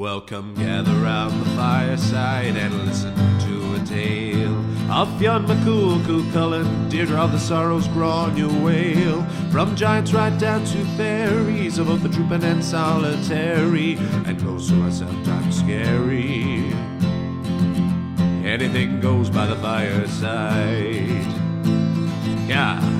Welcome, gather round the fireside and listen to a tale of Fionn McCool, Cú Chulainn, Deirdre of the Sorrows, Gráinne Mhaol. From giants right down to fairies, of both the trooping and solitary, and ghosts who are sometimes scary. Anything goes by the fireside. Yeah.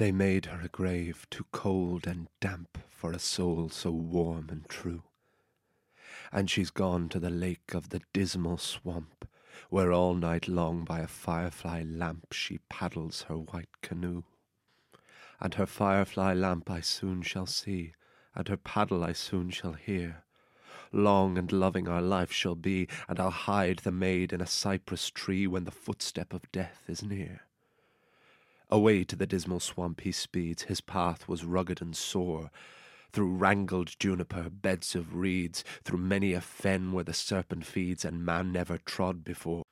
They made her a grave too cold and damp for a soul so warm and true. And she's gone to the lake of the dismal swamp, where all night long by a firefly lamp she paddles her white canoe. And her firefly lamp I soon shall see, and her paddle I soon shall hear. Long and loving our life shall be, and I'll hide the maid in a cypress tree when the footstep of death is near. Away to the dismal swamp he speeds, his path was rugged and sore. Through wrangled juniper, beds of reeds, through many a fen where the serpent feeds, and man never trod before.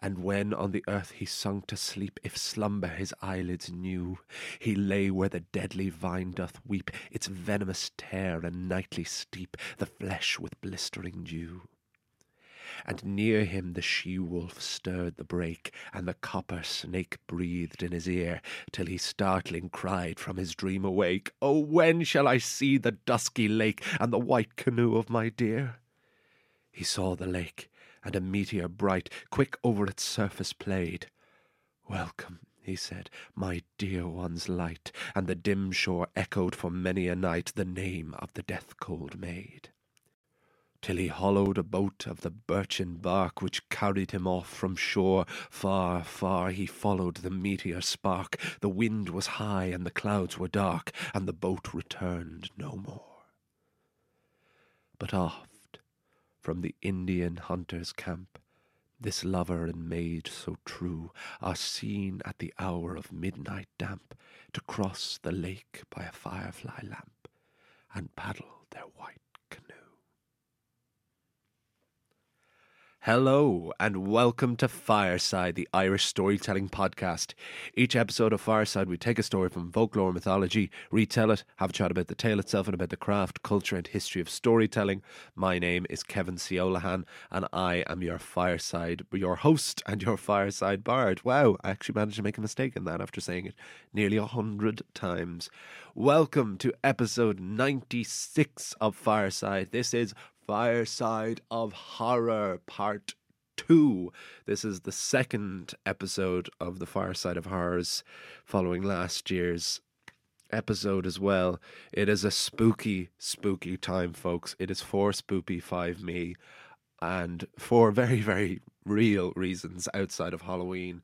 And when on the earth he sunk to sleep, if slumber his eyelids knew, he lay where the deadly vine doth weep, its venomous tear and nightly steep the flesh with blistering dew and near him the she wolf stirred the brake, and the copper snake breathed in his ear, till he startling cried from his dream awake, Oh, when shall I see the dusky lake, and the white canoe of my dear? He saw the lake, and a meteor bright quick over its surface played. Welcome, he said, my dear one's light, and the dim shore echoed for many a night the name of the death cold maid till he hollowed a boat of the birchen bark which carried him off from shore. Far, far he followed the meteor spark. The wind was high and the clouds were dark, and the boat returned no more. But oft, from the Indian hunter's camp, this lover and maid so true are seen at the hour of midnight damp to cross the lake by a firefly lamp and paddle their white canoe. Hello, and welcome to Fireside, the Irish storytelling podcast. Each episode of Fireside, we take a story from folklore and mythology, retell it, have a chat about the tale itself and about the craft, culture, and history of storytelling. My name is Kevin C. Olahan, and I am your Fireside, your host and your Fireside Bard. Wow, I actually managed to make a mistake in that after saying it nearly a hundred times. Welcome to episode 96 of Fireside. This is Fireside of Horror Part 2. This is the second episode of the Fireside of Horrors following last year's episode as well. It is a spooky, spooky time, folks. It is for Spoopy 5 Me and for very, very real reasons outside of Halloween,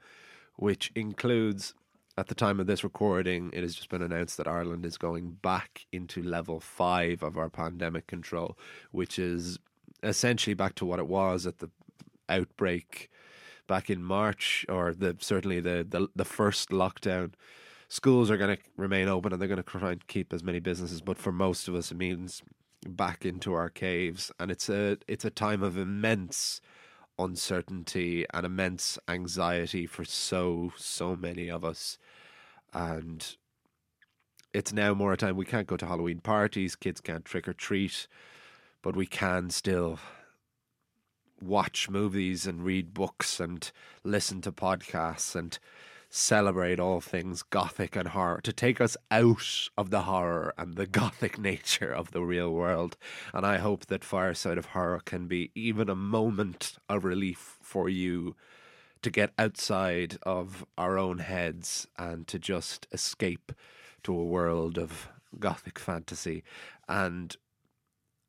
which includes at the time of this recording, it has just been announced that Ireland is going back into level five of our pandemic control, which is essentially back to what it was at the outbreak back in March, or the certainly the the, the first lockdown. Schools are going to remain open, and they're going to try and keep as many businesses. But for most of us, it means back into our caves, and it's a it's a time of immense uncertainty and immense anxiety for so so many of us. And it's now more a time we can't go to halloween parties kids can't trick or treat but we can still watch movies and read books and listen to podcasts and celebrate all things gothic and horror, to take us out of the horror and the gothic nature of the real world. And I hope that Fireside of Horror can be even a moment of relief for you to get outside of our own heads and to just escape to a world of gothic fantasy. And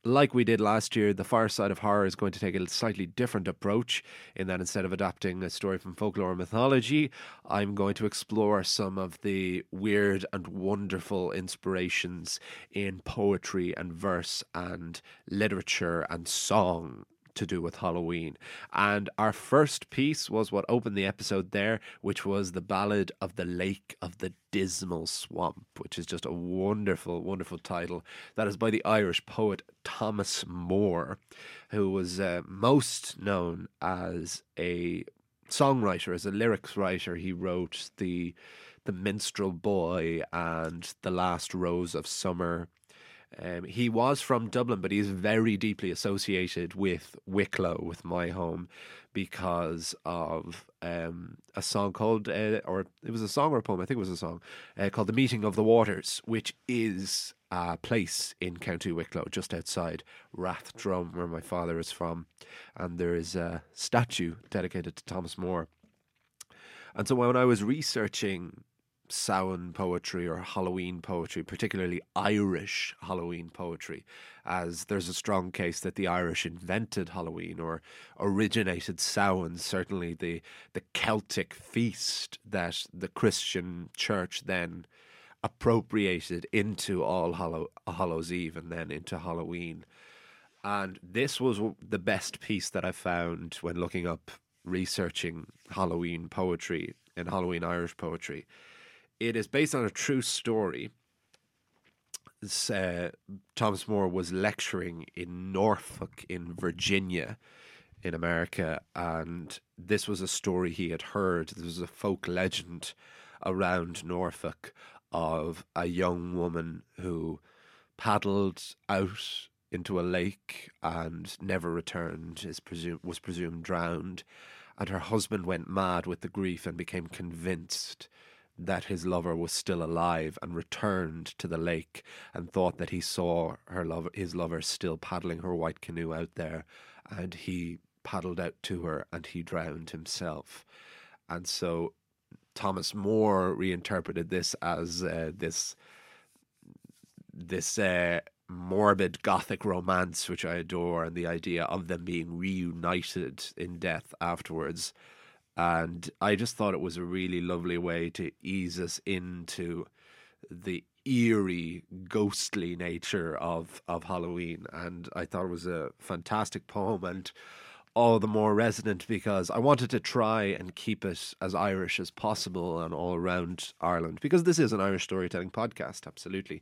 like we did last year, The Fireside of Horror is going to take a slightly different approach in that instead of adapting a story from folklore or mythology, I'm going to explore some of the weird and wonderful inspirations in poetry and verse and literature and song to do with Halloween. And our first piece was what opened the episode there, which was the Ballad of the Lake of the Dismal Swamp, which is just a wonderful, wonderful title. That is by the Irish poet Thomas Moore, who was uh, most known as a songwriter, as a lyrics writer. He wrote the the Minstrel Boy and The Last Rose of Summer um, he was from Dublin, but he's very deeply associated with Wicklow, with my home, because of um, a song called, uh, or it was a song or a poem, I think it was a song, uh, called The Meeting of the Waters, which is a place in County Wicklow, just outside Rathdrum, where my father is from. And there is a statue dedicated to Thomas Moore. And so when I was researching Samhain poetry or Halloween poetry, particularly Irish Halloween poetry, as there's a strong case that the Irish invented Halloween or originated Samhain. Certainly, the the Celtic feast that the Christian Church then appropriated into All Hallow, Hallows Eve and then into Halloween. And this was the best piece that I found when looking up researching Halloween poetry and Halloween Irish poetry it is based on a true story. Uh, Thomas Moore was lecturing in Norfolk, in Virginia, in America, and this was a story he had heard. This was a folk legend around Norfolk of a young woman who paddled out into a lake and never returned. Is presumed was presumed drowned, and her husband went mad with the grief and became convinced that his lover was still alive and returned to the lake and thought that he saw her lover, his lover still paddling her white canoe out there and he paddled out to her and he drowned himself. And so Thomas Moore reinterpreted this as uh, this this uh, morbid gothic romance which I adore and the idea of them being reunited in death afterwards and I just thought it was a really lovely way to ease us into the eerie, ghostly nature of, of Halloween. And I thought it was a fantastic poem and all the more resonant because I wanted to try and keep it as Irish as possible and all around Ireland because this is an Irish storytelling podcast, absolutely.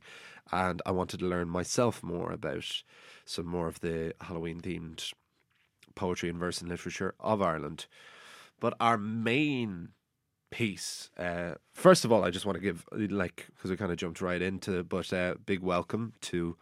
And I wanted to learn myself more about some more of the Halloween themed poetry and verse and literature of Ireland. But our main piece, uh, first of all, I just want to give, like, because we kind of jumped right into, but uh, big welcome to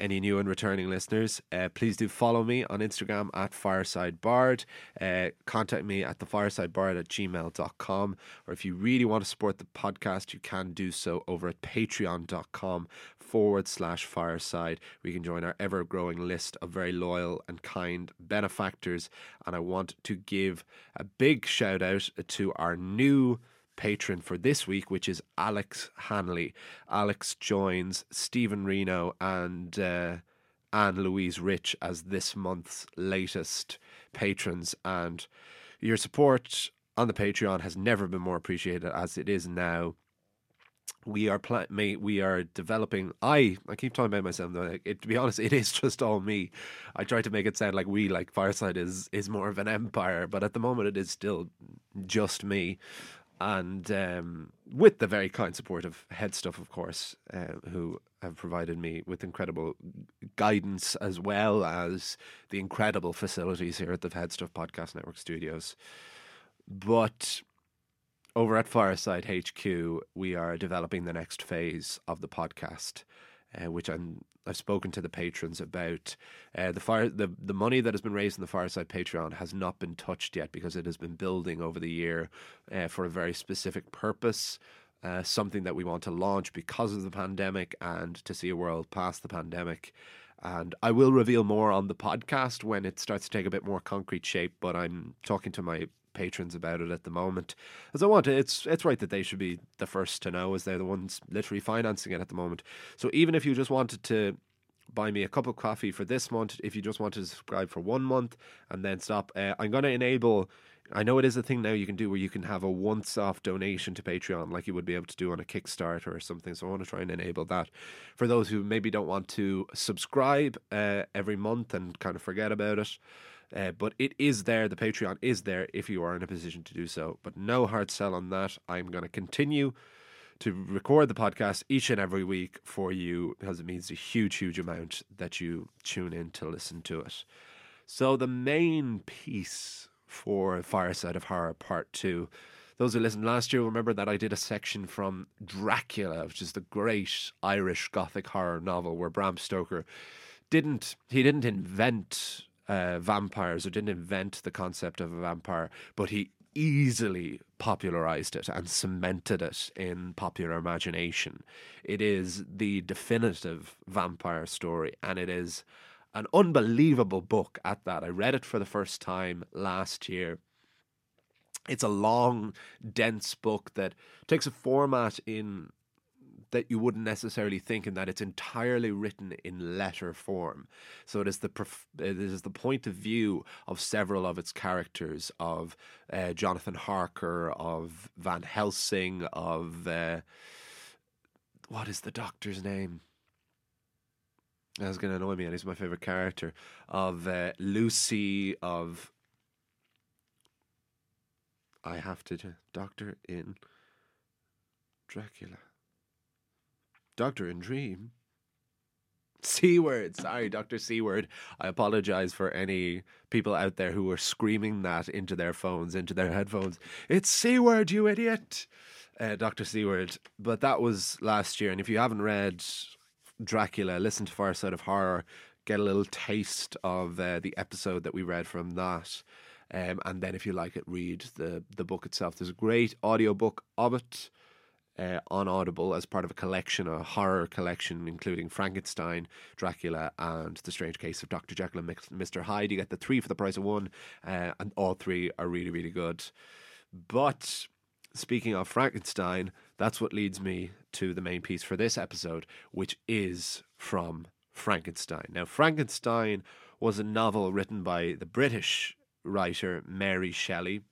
any new and returning listeners, uh, please do follow me on Instagram at firesidebard. Uh, contact me at thefiresidebard at gmail.com. Or if you really want to support the podcast, you can do so over at patreon.com forward slash fireside. We can join our ever growing list of very loyal and kind benefactors. And I want to give a big shout out to our new patron for this week, which is Alex Hanley. Alex joins Stephen Reno and uh, Anne Louise Rich as this month's latest patrons. And your support on the Patreon has never been more appreciated as it is now. We are pl- we are developing. I I keep talking about myself though. It, to be honest, it is just all me. I try to make it sound like we like Fireside is is more of an empire, but at the moment it is still just me and um, with the very kind support of Head Stuff, of course, uh, who have provided me with incredible guidance as well as the incredible facilities here at the Head Stuff Podcast Network studios. But over at Fireside HQ, we are developing the next phase of the podcast, uh, which I'm I've spoken to the patrons about uh, the fire the the money that has been raised in the Fireside Patreon has not been touched yet because it has been building over the year uh, for a very specific purpose. Uh, something that we want to launch because of the pandemic and to see a world past the pandemic. And I will reveal more on the podcast when it starts to take a bit more concrete shape. But I'm talking to my patrons about it at the moment, as I want. It's it's right that they should be the first to know, as they're the ones literally financing it at the moment. So even if you just wanted to buy me a cup of coffee for this month if you just want to subscribe for one month and then stop. Uh, I'm going to enable. I know it is a thing now you can do where you can have a once off donation to Patreon like you would be able to do on a Kickstarter or something. So I want to try and enable that for those who maybe don't want to subscribe uh, every month and kind of forget about it. Uh, but it is there. The Patreon is there if you are in a position to do so. But no hard sell on that. I'm going to continue to record the podcast each and every week for you because it means a huge, huge amount that you tune in to listen to it. So, the main piece for Fireside of Horror Part 2. Those who listened last year remember that I did a section from Dracula, which is the great Irish Gothic horror novel where Bram Stoker didn't he didn't invent uh, vampires or didn't invent the concept of a vampire, but he easily popularized it and cemented it in popular imagination. It is the definitive vampire story, and it is an unbelievable book at that. I read it for the first time last year. It's a long, dense book that takes a format in that you wouldn't necessarily think in that it's entirely written in letter form. So it is the prof- it is the point of view of several of its characters of uh, Jonathan Harker, of Van Helsing, of uh, what is the doctor's name? That's going to annoy me, and he's my favorite character. Of uh, Lucy, of I have to doctor in Dracula. Doctor in Dream. Seward. Sorry, Dr. Seward. I apologize for any people out there who were screaming that into their phones, into their headphones. It's Seward, you idiot. Uh, Dr. Seward. But that was last year. And if you haven't read Dracula, listen to Fireside of Horror, get a little taste of uh, the episode that we read from that. Um, and then if you like it, read the, the book itself. There's a great audiobook of it uh, on Audible as part of a collection, a horror collection, including Frankenstein, Dracula, and The Strange Case of Dr. Jekyll and Mr. Hyde. You get the three for the price of one, uh, and all three are really, really good. But speaking of Frankenstein, that's what leads me to the main piece for this episode, which is from Frankenstein. Now, Frankenstein was a novel written by the British writer Mary Shelley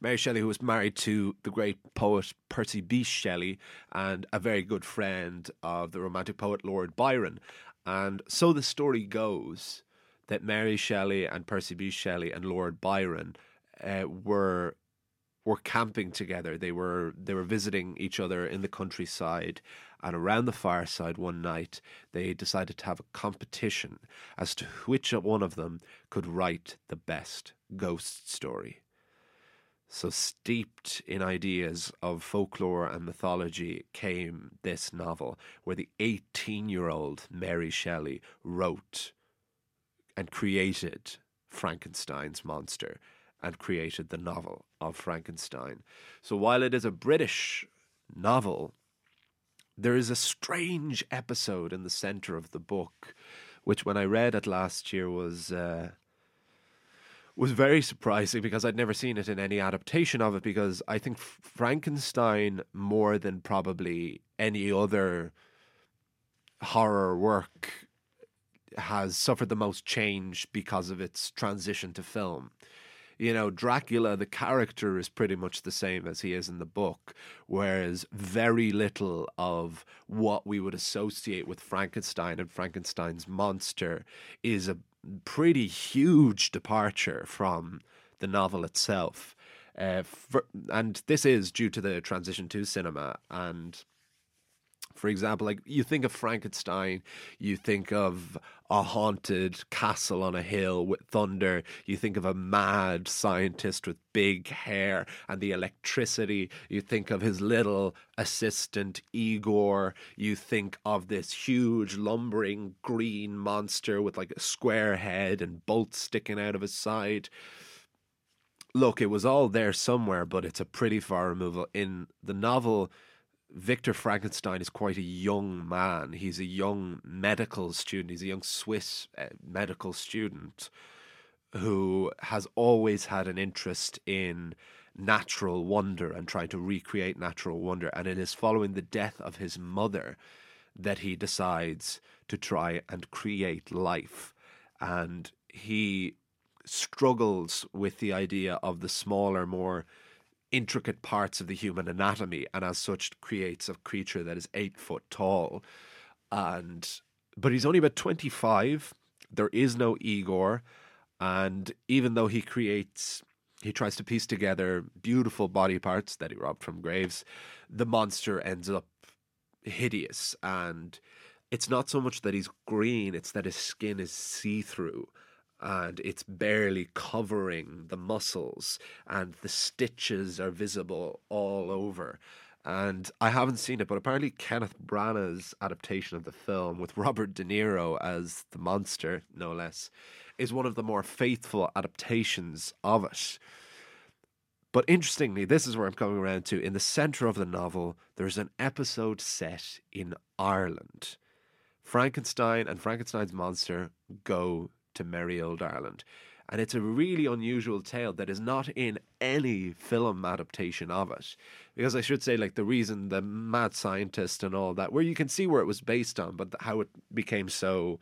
Mary Shelley, who was married to the great poet Percy Bysshe Shelley and a very good friend of the Romantic poet Lord Byron. And so the story goes that Mary Shelley and Percy Bysshe Shelley and Lord Byron uh, were were camping together. They were they were visiting each other in the countryside, and around the fireside one night they decided to have a competition as to which one of them could write the best ghost story. So, steeped in ideas of folklore and mythology came this novel, where the 18 year old Mary Shelley wrote and created Frankenstein's monster and created the novel of Frankenstein. So, while it is a British novel, there is a strange episode in the center of the book, which, when I read it last year, was. Uh, was very surprising because I'd never seen it in any adaptation of it. Because I think Frankenstein, more than probably any other horror work, has suffered the most change because of its transition to film. You know, Dracula, the character is pretty much the same as he is in the book, whereas very little of what we would associate with Frankenstein and Frankenstein's monster is a pretty huge departure from the novel itself. Uh, for, and this is due to the transition to cinema and for example, like you think of Frankenstein, you think of a haunted castle on a hill with thunder, you think of a mad scientist with big hair and the electricity, you think of his little assistant Igor, you think of this huge lumbering green monster with like a square head and bolts sticking out of his side look, it was all there somewhere, but it's a pretty far removal. In the novel, Victor Frankenstein is quite a young man. He's a young medical student. He's a young Swiss uh, medical student who has always had an interest in natural wonder and trying to recreate natural wonder. And it is following the death of his mother that he decides to try and create life. And he struggles with the idea of the smaller, more intricate parts of the human anatomy, and as such creates a creature that is eight foot tall. And but he's only about twenty five. There is no Igor, and even though he creates he tries to piece together beautiful body parts that he robbed from graves, the monster ends up hideous and it's not so much that he's green, it's that his skin is see through and it's barely covering the muscles, and the stitches are visible all over. And I haven't seen it, but apparently Kenneth Branagh's adaptation of the film with Robert De Niro as the monster, no less, is one of the more faithful adaptations of it. But interestingly, this is where I'm coming around to. In the centre of the novel, there's an episode set in Ireland. Frankenstein and Frankenstein's monster go to merry old Ireland. And it's a really unusual tale that is not in any film adaptation of it. Because I should say, like, the reason the mad scientist and all that, where you can see where it was based on, but how it became so.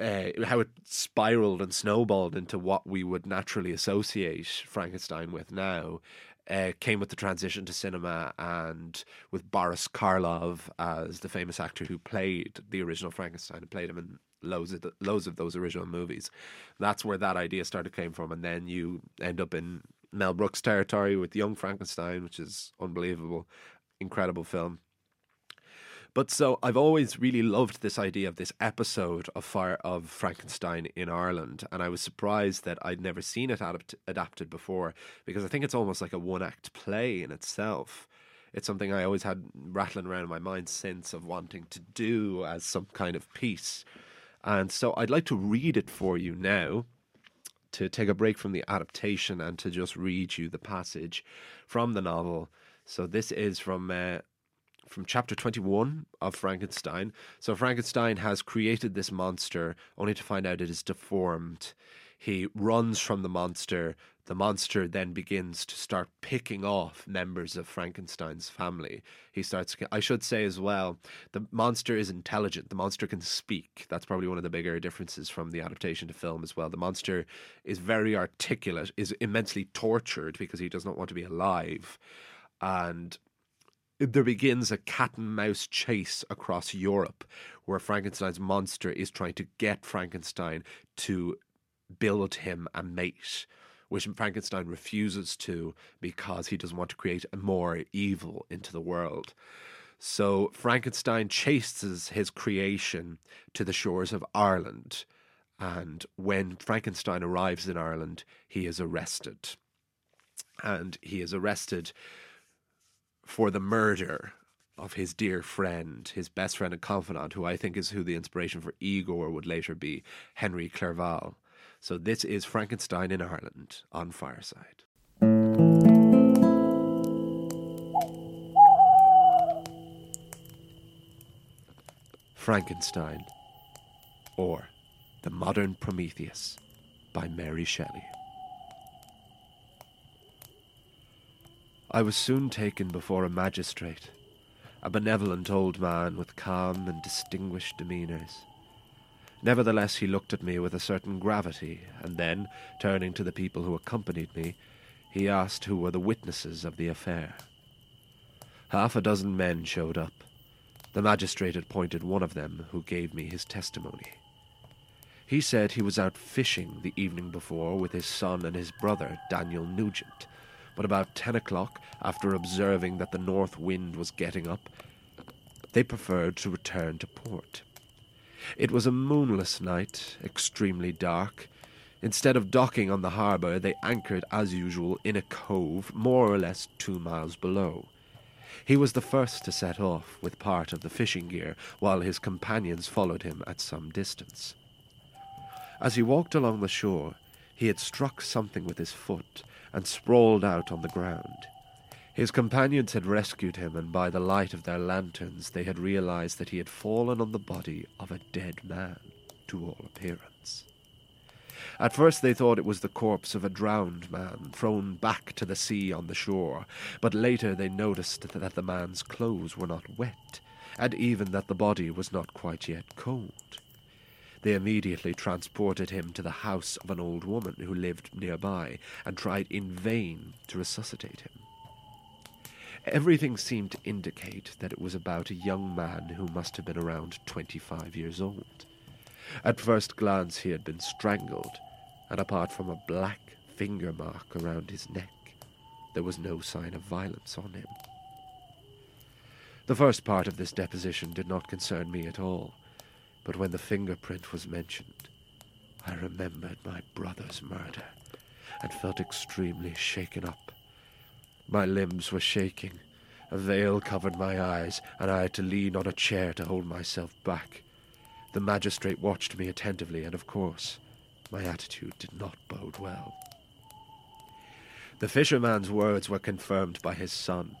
Uh, how it spiraled and snowballed into what we would naturally associate Frankenstein with now uh, came with the transition to cinema and with Boris Karloff as the famous actor who played the original Frankenstein and played him in loads of the, loads of those original movies. That's where that idea started came from, and then you end up in Mel Brooks territory with Young Frankenstein, which is unbelievable, incredible film. But so I've always really loved this idea of this episode of Fire of Frankenstein in Ireland, and I was surprised that I'd never seen it adapt- adapted before because I think it's almost like a one act play in itself. It's something I always had rattling around in my mind since of wanting to do as some kind of piece. And so I'd like to read it for you now to take a break from the adaptation and to just read you the passage from the novel. So this is from uh, from chapter 21 of Frankenstein. So Frankenstein has created this monster only to find out it is deformed. He runs from the monster. The monster then begins to start picking off members of Frankenstein's family. He starts, I should say as well, the monster is intelligent. The monster can speak. That's probably one of the bigger differences from the adaptation to film as well. The monster is very articulate, is immensely tortured because he does not want to be alive. And there begins a cat and mouse chase across Europe where Frankenstein's monster is trying to get Frankenstein to build him a mate, which Frankenstein refuses to because he doesn't want to create more evil into the world. So Frankenstein chases his creation to the shores of Ireland. And when Frankenstein arrives in Ireland, he is arrested. And he is arrested for the murder of his dear friend, his best friend and confidant, who I think is who the inspiration for Igor would later be, Henry Clerval. So this is Frankenstein in Ireland on Fireside. Frankenstein, or The Modern Prometheus by Mary Shelley. I was soon taken before a magistrate, a benevolent old man with calm and distinguished demeanours. Nevertheless, he looked at me with a certain gravity, and then, turning to the people who accompanied me, he asked who were the witnesses of the affair. Half a dozen men showed up. The magistrate appointed one of them, who gave me his testimony. He said he was out fishing the evening before with his son and his brother, Daniel Nugent, but about ten o'clock, after observing that the north wind was getting up, they preferred to return to port. It was a moonless night, extremely dark. Instead of docking on the harbour, they anchored as usual in a cove more or less two miles below. He was the first to set off with part of the fishing gear, while his companions followed him at some distance. As he walked along the shore, he had struck something with his foot and sprawled out on the ground. His companions had rescued him, and by the light of their lanterns, they had realized that he had fallen on the body of a dead man, to all appearance. At first, they thought it was the corpse of a drowned man thrown back to the sea on the shore, but later they noticed that the man's clothes were not wet, and even that the body was not quite yet cold. They immediately transported him to the house of an old woman who lived nearby and tried in vain to resuscitate him. Everything seemed to indicate that it was about a young man who must have been around twenty five years old. At first glance, he had been strangled, and apart from a black finger mark around his neck, there was no sign of violence on him. The first part of this deposition did not concern me at all, but when the fingerprint was mentioned, I remembered my brother's murder and felt extremely shaken up. My limbs were shaking, a veil covered my eyes, and I had to lean on a chair to hold myself back. The magistrate watched me attentively, and of course, my attitude did not bode well. The fisherman's words were confirmed by his son,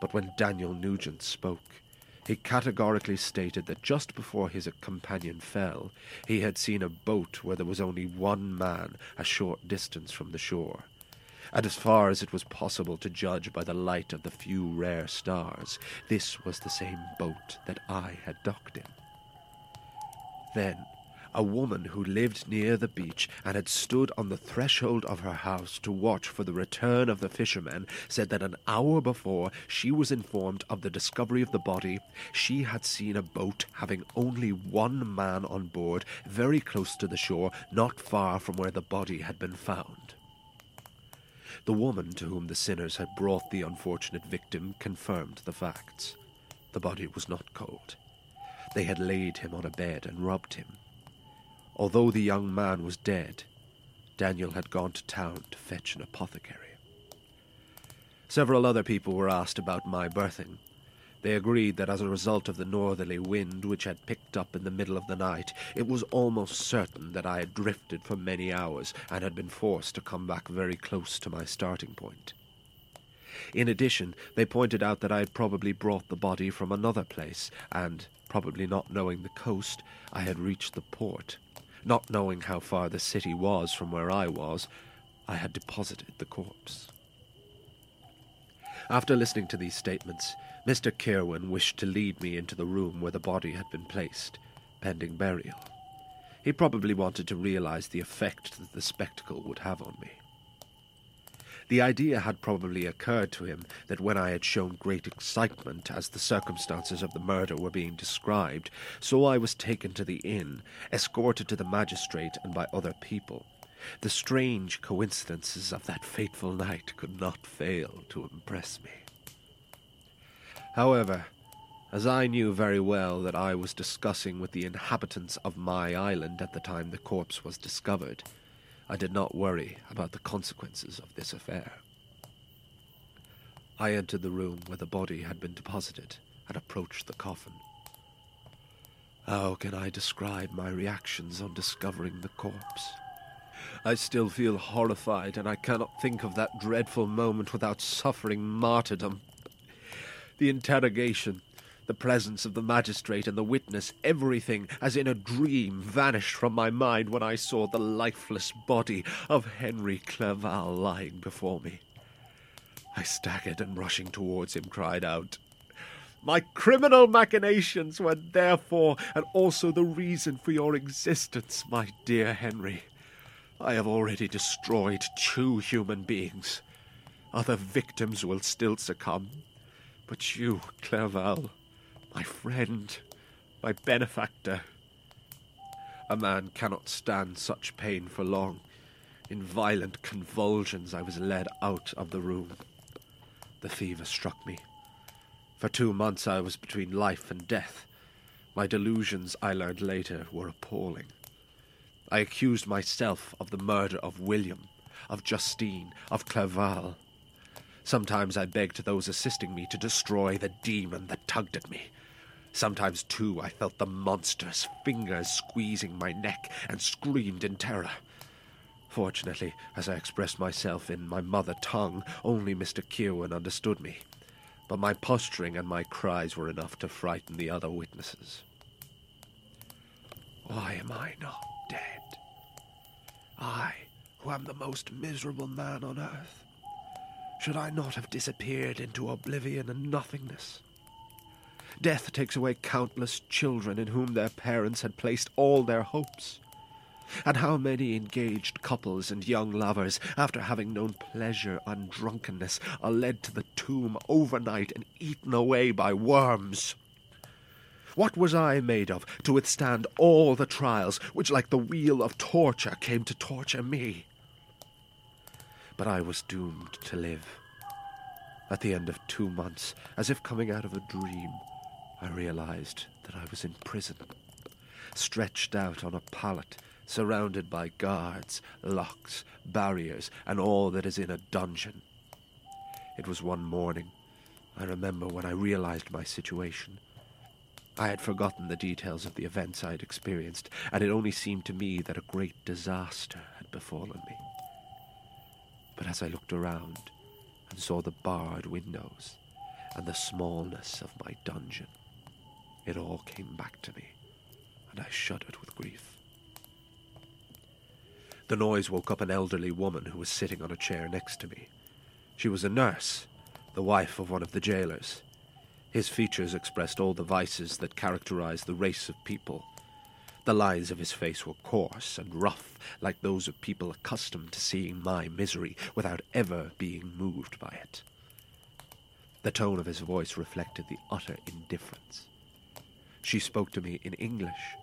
but when Daniel Nugent spoke, he categorically stated that just before his companion fell, he had seen a boat where there was only one man a short distance from the shore. And as far as it was possible to judge by the light of the few rare stars, this was the same boat that I had docked in. Then a woman who lived near the beach and had stood on the threshold of her house to watch for the return of the fishermen said that an hour before she was informed of the discovery of the body, she had seen a boat having only one man on board very close to the shore, not far from where the body had been found. The woman to whom the sinners had brought the unfortunate victim confirmed the facts. The body was not cold. They had laid him on a bed and rubbed him. Although the young man was dead, Daniel had gone to town to fetch an apothecary. Several other people were asked about my berthing. They agreed that as a result of the northerly wind which had picked up in the middle of the night, it was almost certain that I had drifted for many hours and had been forced to come back very close to my starting point. In addition, they pointed out that I had probably brought the body from another place, and, probably not knowing the coast, I had reached the port. Not knowing how far the city was from where I was, I had deposited the corpse. After listening to these statements, Mr. Kirwan wished to lead me into the room where the body had been placed, pending burial. He probably wanted to realize the effect that the spectacle would have on me. The idea had probably occurred to him that when I had shown great excitement as the circumstances of the murder were being described, so I was taken to the inn, escorted to the magistrate and by other people. The strange coincidences of that fateful night could not fail to impress me. However, as I knew very well that I was discussing with the inhabitants of my island at the time the corpse was discovered, I did not worry about the consequences of this affair. I entered the room where the body had been deposited and approached the coffin. How can I describe my reactions on discovering the corpse? I still feel horrified, and I cannot think of that dreadful moment without suffering martyrdom. The interrogation, the presence of the magistrate and the witness, everything, as in a dream, vanished from my mind when I saw the lifeless body of Henry Clerval lying before me. I staggered and rushing towards him cried out, My criminal machinations were therefore and also the reason for your existence, my dear Henry. I have already destroyed two human beings. Other victims will still succumb. But you, Clerval, my friend, my benefactor. A man cannot stand such pain for long. In violent convulsions, I was led out of the room. The fever struck me. For two months, I was between life and death. My delusions, I learned later, were appalling. I accused myself of the murder of William, of Justine, of Clerval. Sometimes I begged those assisting me to destroy the demon that tugged at me. Sometimes, too, I felt the monstrous fingers squeezing my neck and screamed in terror. Fortunately, as I expressed myself in my mother tongue, only Mr. Kirwan understood me. But my posturing and my cries were enough to frighten the other witnesses. Why am I not dead? I, who am the most miserable man on earth. Should I not have disappeared into oblivion and nothingness? Death takes away countless children in whom their parents had placed all their hopes. And how many engaged couples and young lovers, after having known pleasure and drunkenness, are led to the tomb overnight and eaten away by worms? What was I made of to withstand all the trials which, like the wheel of torture, came to torture me? But I was doomed to live. At the end of two months, as if coming out of a dream, I realized that I was in prison, stretched out on a pallet, surrounded by guards, locks, barriers, and all that is in a dungeon. It was one morning. I remember when I realized my situation. I had forgotten the details of the events I had experienced, and it only seemed to me that a great disaster had befallen me. But as I looked around and saw the barred windows and the smallness of my dungeon, it all came back to me, and I shuddered with grief. The noise woke up an elderly woman who was sitting on a chair next to me. She was a nurse, the wife of one of the jailers. His features expressed all the vices that characterize the race of people. The lines of his face were coarse and rough, like those of people accustomed to seeing my misery without ever being moved by it. The tone of his voice reflected the utter indifference. She spoke to me in English,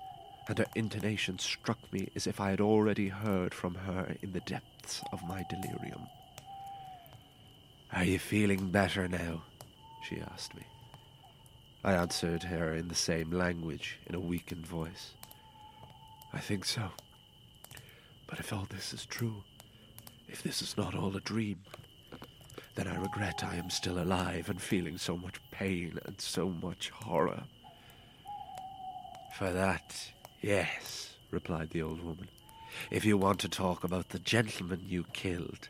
and her intonation struck me as if I had already heard from her in the depths of my delirium. Are you feeling better now? she asked me. I answered her in the same language, in a weakened voice. I think so. But if all this is true, if this is not all a dream, then I regret I am still alive and feeling so much pain and so much horror. For that, yes, replied the old woman. If you want to talk about the gentleman you killed,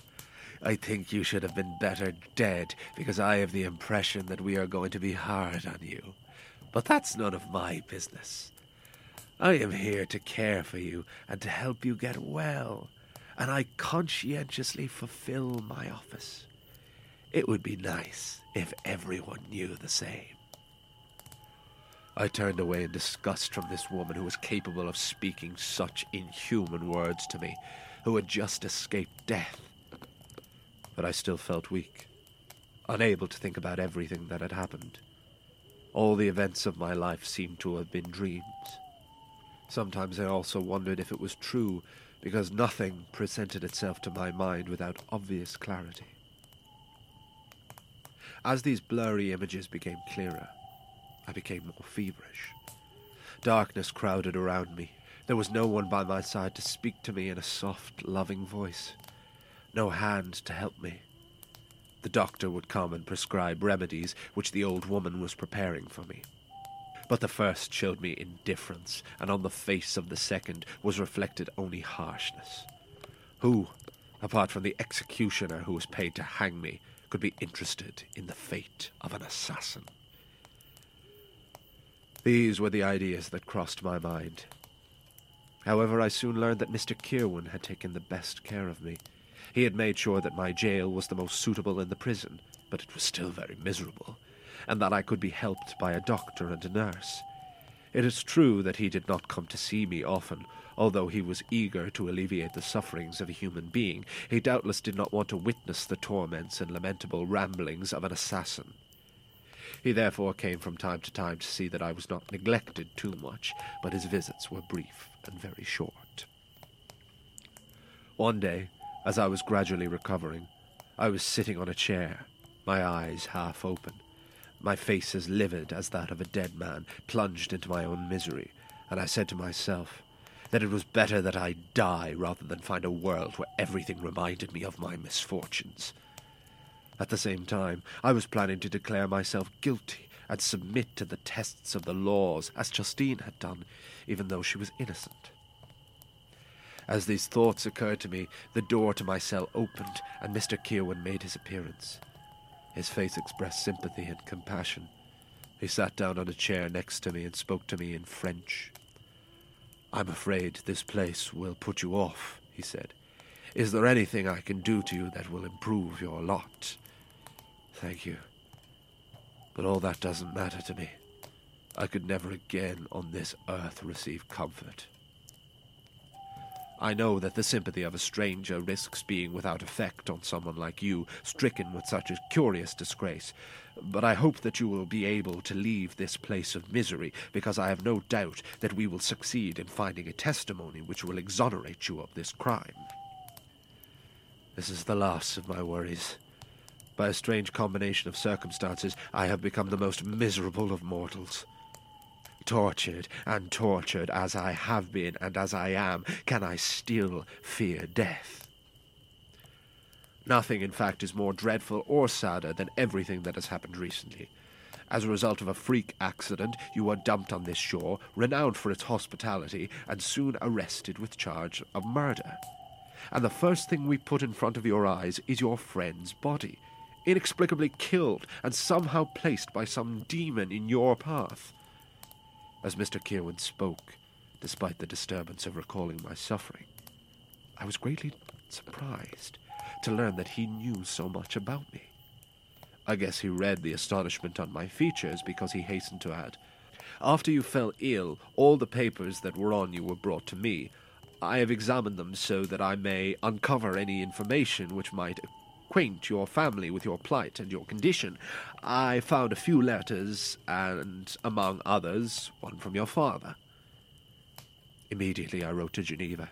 I think you should have been better dead, because I have the impression that we are going to be hard on you. But that's none of my business. I am here to care for you and to help you get well, and I conscientiously fulfill my office. It would be nice if everyone knew the same. I turned away in disgust from this woman who was capable of speaking such inhuman words to me, who had just escaped death but I still felt weak, unable to think about everything that had happened. All the events of my life seemed to have been dreams. Sometimes I also wondered if it was true, because nothing presented itself to my mind without obvious clarity. As these blurry images became clearer, I became more feverish. Darkness crowded around me. There was no one by my side to speak to me in a soft, loving voice no hand to help me. The doctor would come and prescribe remedies which the old woman was preparing for me. But the first showed me indifference, and on the face of the second was reflected only harshness. Who, apart from the executioner who was paid to hang me, could be interested in the fate of an assassin? These were the ideas that crossed my mind. However, I soon learned that Mr. Kirwan had taken the best care of me he had made sure that my jail was the most suitable in the prison, but it was still very miserable, and that I could be helped by a doctor and a nurse. It is true that he did not come to see me often, although he was eager to alleviate the sufferings of a human being. He doubtless did not want to witness the torments and lamentable ramblings of an assassin. He therefore came from time to time to see that I was not neglected too much, but his visits were brief and very short. One day, as I was gradually recovering, I was sitting on a chair, my eyes half open, my face as livid as that of a dead man, plunged into my own misery, and I said to myself that it was better that I die rather than find a world where everything reminded me of my misfortunes. At the same time, I was planning to declare myself guilty and submit to the tests of the laws, as Justine had done, even though she was innocent. As these thoughts occurred to me, the door to my cell opened, and Mr. Kirwan made his appearance. His face expressed sympathy and compassion. He sat down on a chair next to me and spoke to me in French. I'm afraid this place will put you off, he said. Is there anything I can do to you that will improve your lot? Thank you. But all that doesn't matter to me. I could never again on this earth receive comfort. I know that the sympathy of a stranger risks being without effect on someone like you, stricken with such a curious disgrace, but I hope that you will be able to leave this place of misery, because I have no doubt that we will succeed in finding a testimony which will exonerate you of this crime. This is the last of my worries. By a strange combination of circumstances, I have become the most miserable of mortals tortured and tortured as I have been and as I am, can I still fear death? Nothing, in fact, is more dreadful or sadder than everything that has happened recently. As a result of a freak accident, you are dumped on this shore, renowned for its hospitality, and soon arrested with charge of murder. And the first thing we put in front of your eyes is your friend's body, inexplicably killed and somehow placed by some demon in your path. As Mr. Kirwan spoke, despite the disturbance of recalling my suffering, I was greatly surprised to learn that he knew so much about me. I guess he read the astonishment on my features because he hastened to add, After you fell ill, all the papers that were on you were brought to me. I have examined them so that I may uncover any information which might acquaint your family with your plight and your condition. I found a few letters, and among others, one from your father. Immediately I wrote to Geneva.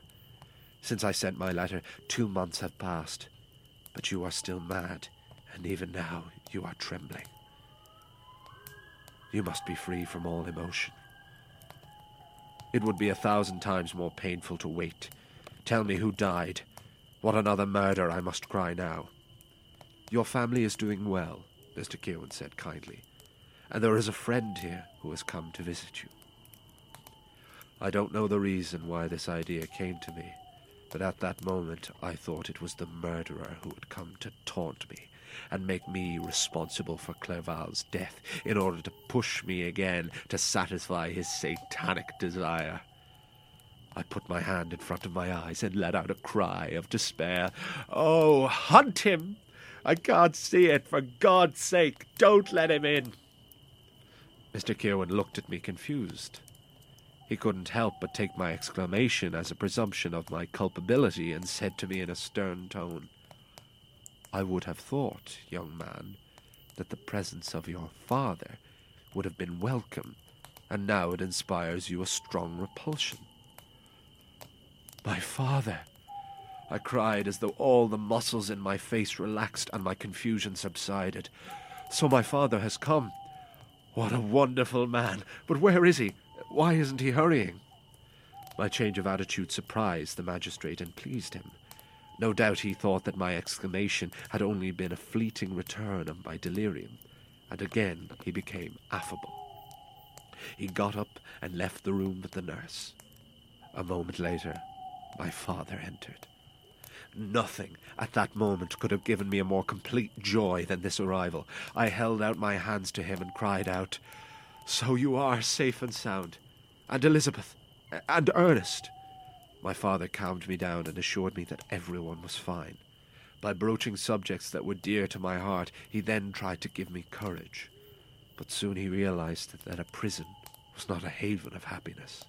Since I sent my letter, two months have passed, but you are still mad, and even now you are trembling. You must be free from all emotion. It would be a thousand times more painful to wait. Tell me who died. What another murder I must cry now. Your family is doing well, Mr. Kirwan said kindly, and there is a friend here who has come to visit you. I don't know the reason why this idea came to me, but at that moment I thought it was the murderer who had come to taunt me and make me responsible for Clerval's death in order to push me again to satisfy his satanic desire. I put my hand in front of my eyes and let out a cry of despair. Oh, hunt him! I can't see it. For God's sake, don't let him in. Mr. Kirwan looked at me confused. He couldn't help but take my exclamation as a presumption of my culpability and said to me in a stern tone, I would have thought, young man, that the presence of your father would have been welcome, and now it inspires you a strong repulsion. My father! I cried as though all the muscles in my face relaxed and my confusion subsided. So my father has come. What a wonderful man! But where is he? Why isn't he hurrying? My change of attitude surprised the magistrate and pleased him. No doubt he thought that my exclamation had only been a fleeting return of my delirium, and again he became affable. He got up and left the room with the nurse. A moment later, my father entered. Nothing at that moment could have given me a more complete joy than this arrival. I held out my hands to him and cried out, So you are safe and sound, and Elizabeth, and Ernest. My father calmed me down and assured me that everyone was fine. By broaching subjects that were dear to my heart, he then tried to give me courage. But soon he realized that a prison was not a haven of happiness.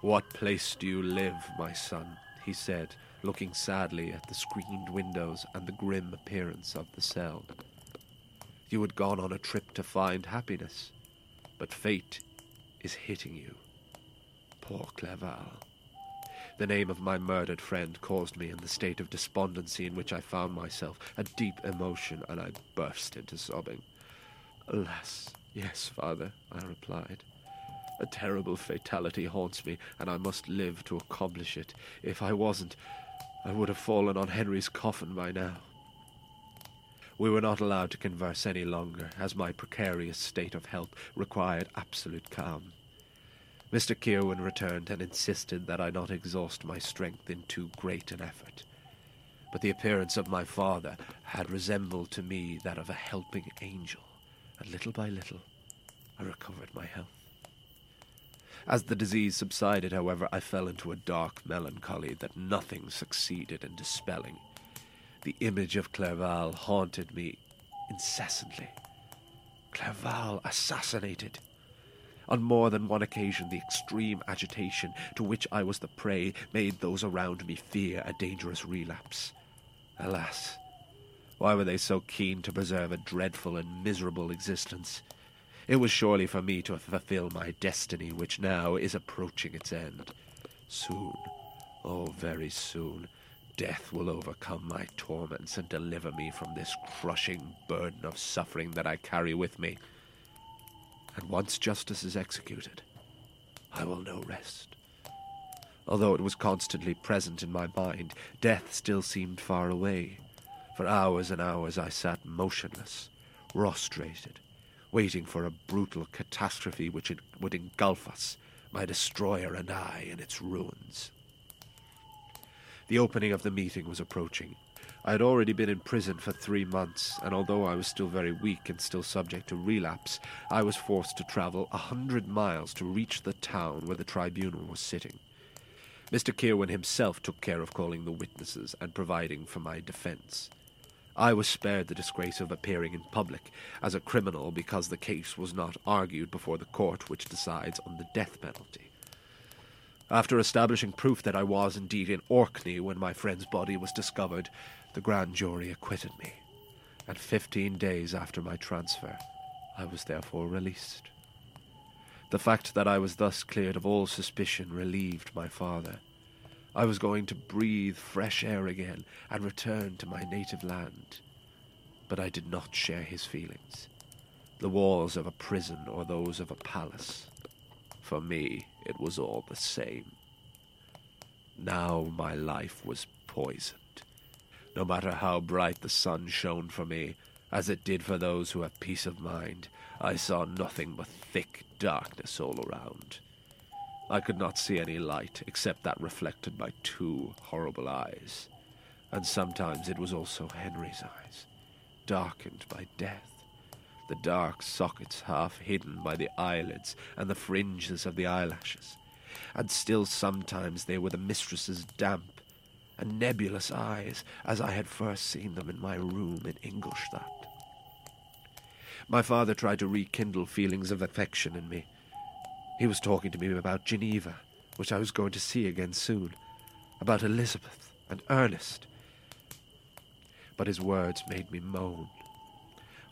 What place do you live, my son? He said, looking sadly at the screened windows and the grim appearance of the cell. You had gone on a trip to find happiness, but fate is hitting you. Poor Clerval. The name of my murdered friend caused me in the state of despondency in which I found myself a deep emotion, and I burst into sobbing. Alas, yes, father, I replied. A terrible fatality haunts me, and I must live to accomplish it. If I wasn't, I would have fallen on Henry's coffin by now. We were not allowed to converse any longer, as my precarious state of health required absolute calm. Mr. Kirwan returned and insisted that I not exhaust my strength in too great an effort. But the appearance of my father had resembled to me that of a helping angel, and little by little I recovered my health. As the disease subsided, however, I fell into a dark melancholy that nothing succeeded in dispelling. The image of Clerval haunted me incessantly. Clerval assassinated. On more than one occasion, the extreme agitation to which I was the prey made those around me fear a dangerous relapse. Alas, why were they so keen to preserve a dreadful and miserable existence? It was surely for me to fulfill my destiny, which now is approaching its end. Soon, oh, very soon, death will overcome my torments and deliver me from this crushing burden of suffering that I carry with me. And once justice is executed, I will know rest. Although it was constantly present in my mind, death still seemed far away. For hours and hours I sat motionless, prostrated, waiting for a brutal catastrophe which would engulf us, my destroyer and I, in its ruins. The opening of the meeting was approaching. I had already been in prison for three months, and although I was still very weak and still subject to relapse, I was forced to travel a hundred miles to reach the town where the tribunal was sitting. Mr. Kirwin himself took care of calling the witnesses and providing for my defense. I was spared the disgrace of appearing in public as a criminal because the case was not argued before the court which decides on the death penalty. After establishing proof that I was indeed in Orkney when my friend's body was discovered, the grand jury acquitted me, and fifteen days after my transfer, I was therefore released. The fact that I was thus cleared of all suspicion relieved my father. I was going to breathe fresh air again and return to my native land. But I did not share his feelings. The walls of a prison or those of a palace. For me, it was all the same. Now my life was poisoned. No matter how bright the sun shone for me, as it did for those who have peace of mind, I saw nothing but thick darkness all around. I could not see any light except that reflected by two horrible eyes. And sometimes it was also Henry's eyes, darkened by death, the dark sockets half hidden by the eyelids and the fringes of the eyelashes. And still sometimes they were the mistress's damp and nebulous eyes, as I had first seen them in my room in Ingolstadt. My father tried to rekindle feelings of affection in me, he was talking to me about Geneva, which I was going to see again soon, about Elizabeth and Ernest. But his words made me moan.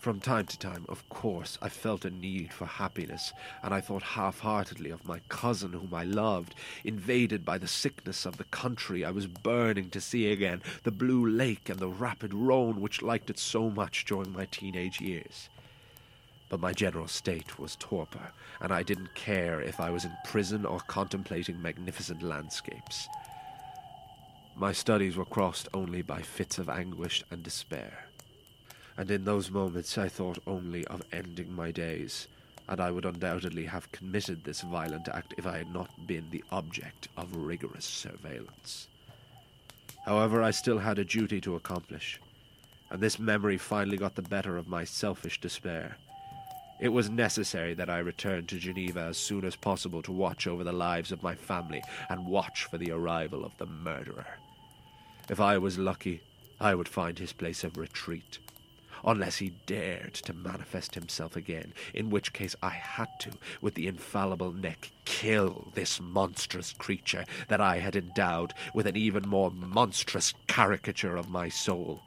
From time to time, of course, I felt a need for happiness, and I thought half heartedly of my cousin whom I loved, invaded by the sickness of the country I was burning to see again, the blue lake and the rapid Rhone which liked it so much during my teenage years but my general state was torpor, and I didn't care if I was in prison or contemplating magnificent landscapes. My studies were crossed only by fits of anguish and despair, and in those moments I thought only of ending my days, and I would undoubtedly have committed this violent act if I had not been the object of rigorous surveillance. However, I still had a duty to accomplish, and this memory finally got the better of my selfish despair. It was necessary that I return to Geneva as soon as possible to watch over the lives of my family and watch for the arrival of the murderer. If I was lucky, I would find his place of retreat, unless he dared to manifest himself again, in which case I had to, with the infallible neck, kill this monstrous creature that I had endowed with an even more monstrous caricature of my soul.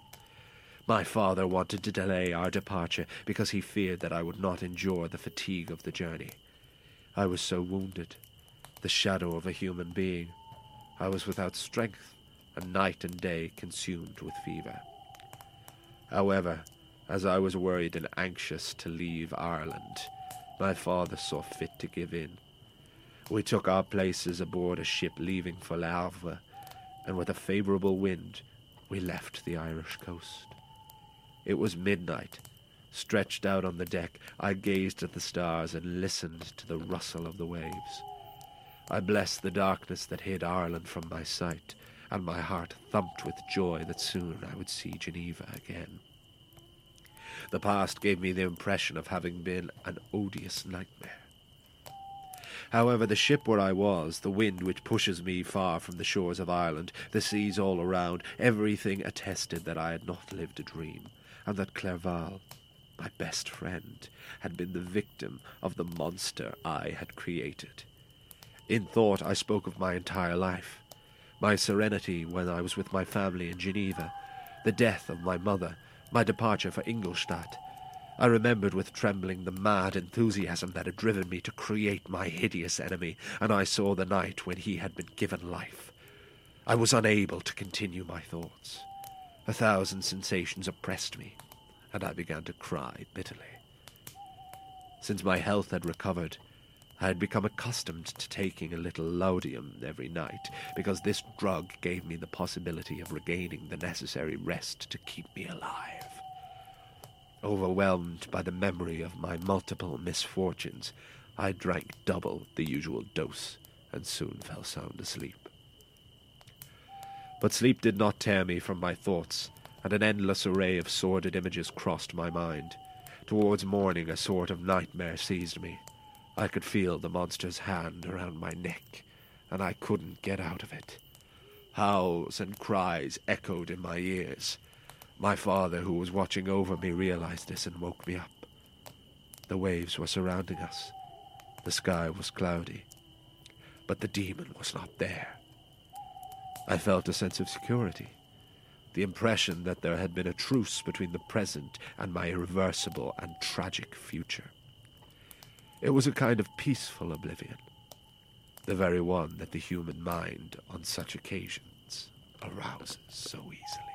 My father wanted to delay our departure because he feared that I would not endure the fatigue of the journey. I was so wounded, the shadow of a human being. I was without strength, and night and day consumed with fever. However, as I was worried and anxious to leave Ireland, my father saw fit to give in. We took our places aboard a ship leaving for Le Havre, and with a favourable wind, we left the Irish coast. It was midnight. Stretched out on the deck, I gazed at the stars and listened to the rustle of the waves. I blessed the darkness that hid Ireland from my sight, and my heart thumped with joy that soon I would see Geneva again. The past gave me the impression of having been an odious nightmare. However, the ship where I was, the wind which pushes me far from the shores of Ireland, the seas all around, everything attested that I had not lived a dream and that Clerval, my best friend, had been the victim of the monster I had created. In thought, I spoke of my entire life my serenity when I was with my family in Geneva, the death of my mother, my departure for Ingolstadt. I remembered with trembling the mad enthusiasm that had driven me to create my hideous enemy, and I saw the night when he had been given life. I was unable to continue my thoughts. A thousand sensations oppressed me, and I began to cry bitterly. Since my health had recovered, I had become accustomed to taking a little laudanum every night, because this drug gave me the possibility of regaining the necessary rest to keep me alive. Overwhelmed by the memory of my multiple misfortunes, I drank double the usual dose and soon fell sound asleep. But sleep did not tear me from my thoughts, and an endless array of sordid images crossed my mind. Towards morning, a sort of nightmare seized me. I could feel the monster's hand around my neck, and I couldn't get out of it. Howls and cries echoed in my ears. My father, who was watching over me, realized this and woke me up. The waves were surrounding us. The sky was cloudy. But the demon was not there. I felt a sense of security, the impression that there had been a truce between the present and my irreversible and tragic future. It was a kind of peaceful oblivion, the very one that the human mind on such occasions arouses so easily.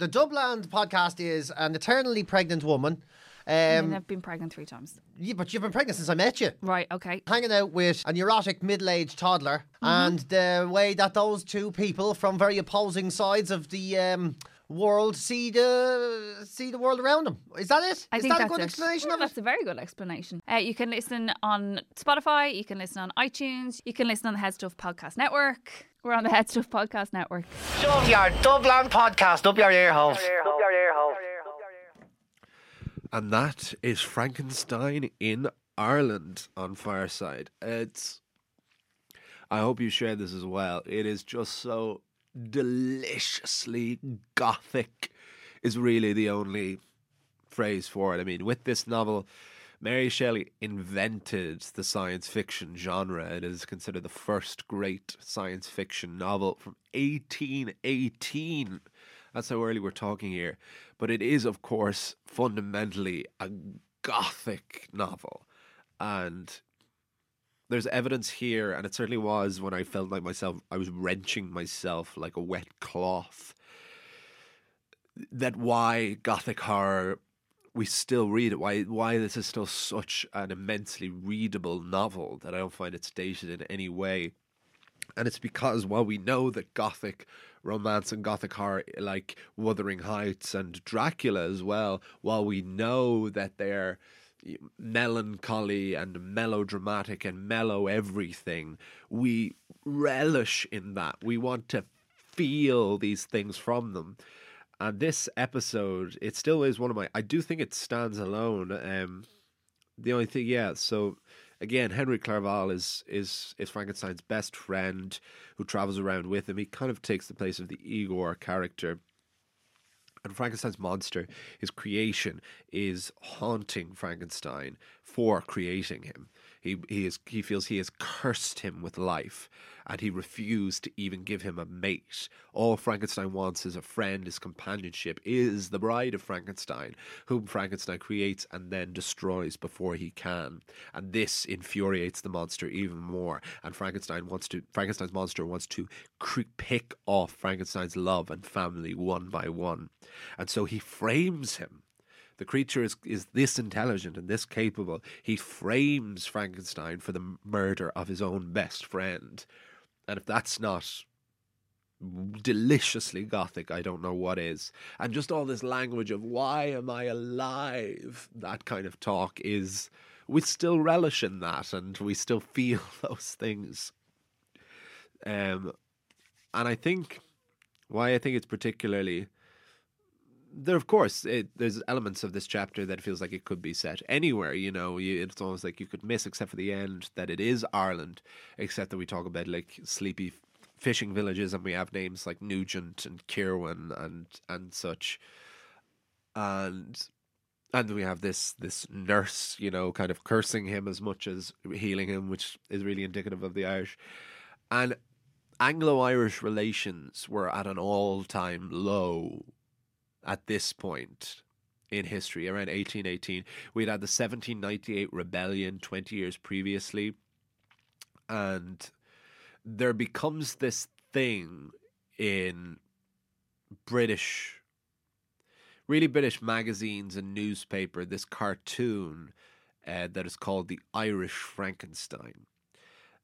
The Dubland podcast is an eternally pregnant woman. Um, I've been pregnant three times. yeah, but you've been pregnant since I met you. Right, okay. Hanging out with a neurotic middle-aged toddler, Mm-hmm. and the way that those two people from very opposing sides of the um, world see the see the world around them. Is that it? Is I think that a good it. explanation Yeah, of That's it? a very good explanation. Uh, you can listen on Spotify, you can listen on iTunes, you can listen on the Headstuff Podcast Network. We're on the Headstuff Podcast Network. Shove your Dubland podcast up your ear holes. And that is Frankenstein in Ireland on Fireside. It's. I hope you share this as well. It is just so deliciously gothic, is really the only phrase for it. I mean, with this novel, Mary Shelley invented the science fiction genre. It is considered the first great science fiction novel from 1818. That's how early we're talking here. But it is, of course, fundamentally a gothic novel. And there's evidence here, and it certainly was when I felt like myself, I was wrenching myself like a wet cloth. That why Gothic horror, we still read it. Why why this is still such an immensely readable novel that I don't find it's dated in any way. And it's because while we know that Gothic romance and Gothic horror, like Wuthering Heights and Dracula as well, while we know that they're melancholy and melodramatic and mellow everything, we relish in that. We want to feel these things from them. And this episode, it still is one of my. I do think it stands alone. Um, the only thing, yeah. So again, Henry Clerval is is is Frankenstein's best friend who travels around with him. He kind of takes the place of the Igor character. And Frankenstein's monster, his creation, is haunting Frankenstein for creating him. He he is he feels he has cursed him with life, and he refused to even give him a mate. All Frankenstein wants is a friend, his companionship, is the bride of Frankenstein, whom Frankenstein creates and then destroys before he can. And this infuriates the monster even more. And Frankenstein wants to Frankenstein's monster wants to cre- pick off Frankenstein's love and family one by one. And so he frames him The creature is, is this intelligent and this capable. He frames Frankenstein for the murder of his own best friend. And if that's not deliciously gothic, I don't know what is. And just all this language of why am I alive? That kind of talk is we still relish in that and we still feel those things. Um and I think why I think it's particularly there of course it, there's elements of this chapter that feels like it could be set anywhere you know you, it's almost like you could miss except for the end that it is ireland except that we talk about like sleepy fishing villages and we have names like nugent and kirwan and and such. And and we have this this nurse you know kind of cursing him as much as healing him which is really indicative of the irish. And anglo-irish relations were at an all-time low at this point in history, around 1818. We'd had the 1798 rebellion 20 years previously. And there becomes this thing in British, really British magazines and newspaper, this cartoon uh, that is called The Irish Frankenstein.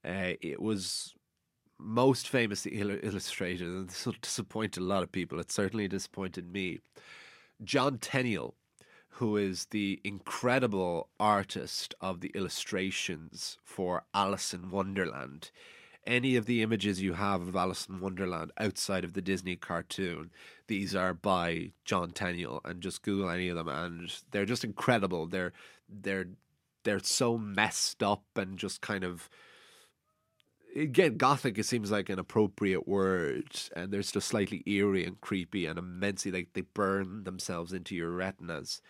Uh, it was most famously illustrator, and this will disappoint a lot of people. It certainly disappointed me. John Tenniel, who is the incredible artist of the illustrations for Alice in Wonderland. Any of the images you have of Alice in Wonderland outside of the Disney cartoon, these are by John Tenniel, and just Google any of them, and they're just incredible. They're they're they're so messed up and just kind of again, gothic, it seems like an appropriate word, and they're still slightly eerie and creepy and immensely like they burn themselves into your retinas.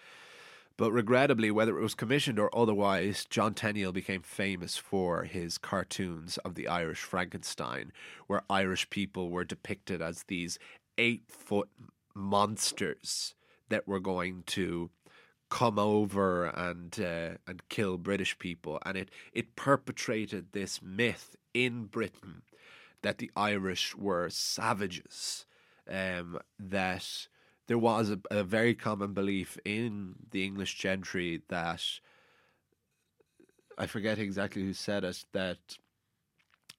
But regrettably, whether it was commissioned or otherwise, John Tenniel became famous for his cartoons of the Irish Frankenstein, where Irish people were depicted as these eight foot monsters that were going to come over and uh, and kill British people, and it it perpetrated this myth in Britain that the Irish were savages, um, that there was a, a very common belief in the English gentry that I forget exactly who said it that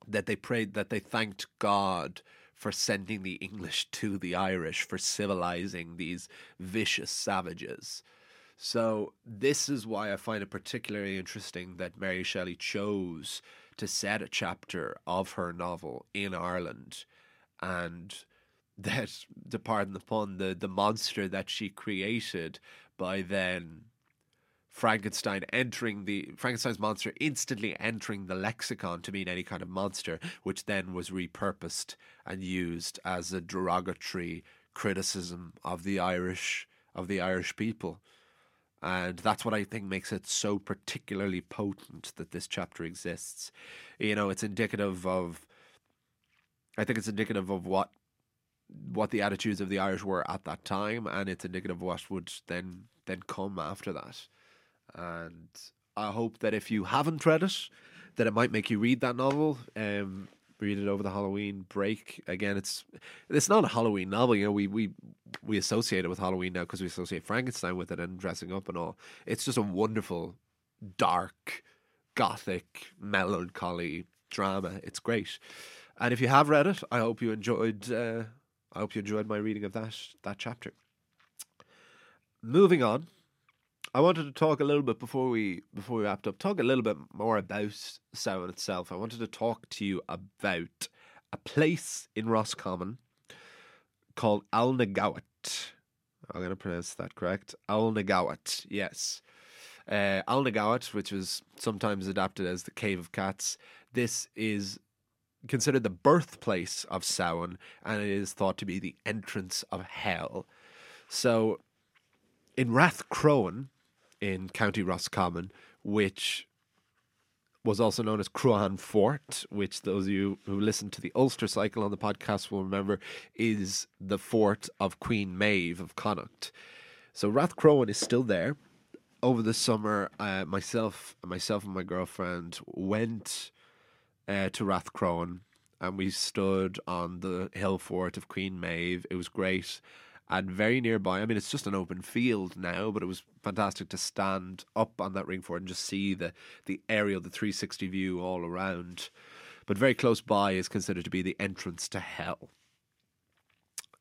that they prayed that they thanked God for sending the English to the Irish for civilizing these vicious savages. So this is why I find it particularly interesting that Mary Shelley chose to set a chapter of her novel in Ireland and that to pardon the pun, the, the monster that she created by then Frankenstein entering the Frankenstein's monster instantly entering the lexicon to mean any kind of monster, which then was repurposed and used as a derogatory criticism of the Irish of the Irish people. And that's what I think makes it so particularly potent that this chapter exists. You know, it's indicative of I think it's indicative of what what the attitudes of the Irish were at that time and it's indicative of what would then then come after that. And I hope that if you haven't read it, that it might make you read that novel. Um, read it over the Halloween break. Again, it's it's not a Halloween novel. You know, we we we associate it with Halloween now because we associate Frankenstein with it and dressing up and all. It's just a wonderful, dark, gothic, melancholy drama. It's great. And if you have read it, I hope you enjoyed. Uh, I hope you enjoyed my reading of that that chapter. Moving on, I wanted to talk a little bit before we before we wrapped up. Talk a little bit more about Samhain itself. I wanted to talk to you about a place in Roscommon called Oweynagat. I'm going to pronounce that correct. Oweynagat, yes. Uh, Oweynagat, which was sometimes adapted as the Cave of Cats. This is considered the birthplace of Samhain, and it is thought to be the entrance of hell. So, in Rathcroghan, in County Roscommon, which was also known as Cruachan Fort, which those of you who listen to the Ulster cycle on the podcast will remember is the fort of Queen Maeve of Connacht. So Rathcroghan is still there. Over the summer, uh, myself, myself and my girlfriend went uh, to Rathcroghan and we stood on the hill fort of Queen Maeve. It was great. And very nearby, I mean, it's just an open field now, but it was fantastic to stand up on that ring fort and just see the, the aerial, the 360 view all around. But very close by is considered to be the entrance to hell.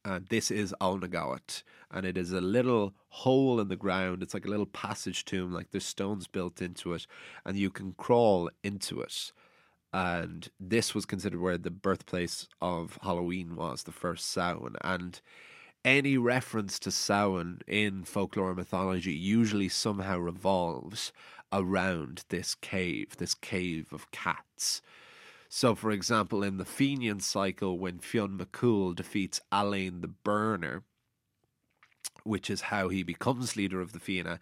And this is Oweynagat. And it is a little hole in the ground. It's like a little passage tomb, like there's stones built into it. And you can crawl into it and this was considered where the birthplace of Halloween was, the first Samhain. And any reference to Samhain in folklore and mythology usually somehow revolves around this cave, this cave of cats. So, for example, in the Fenian cycle, when Fionn McCool defeats Alain the Burner, which is how he becomes leader of the Fianna,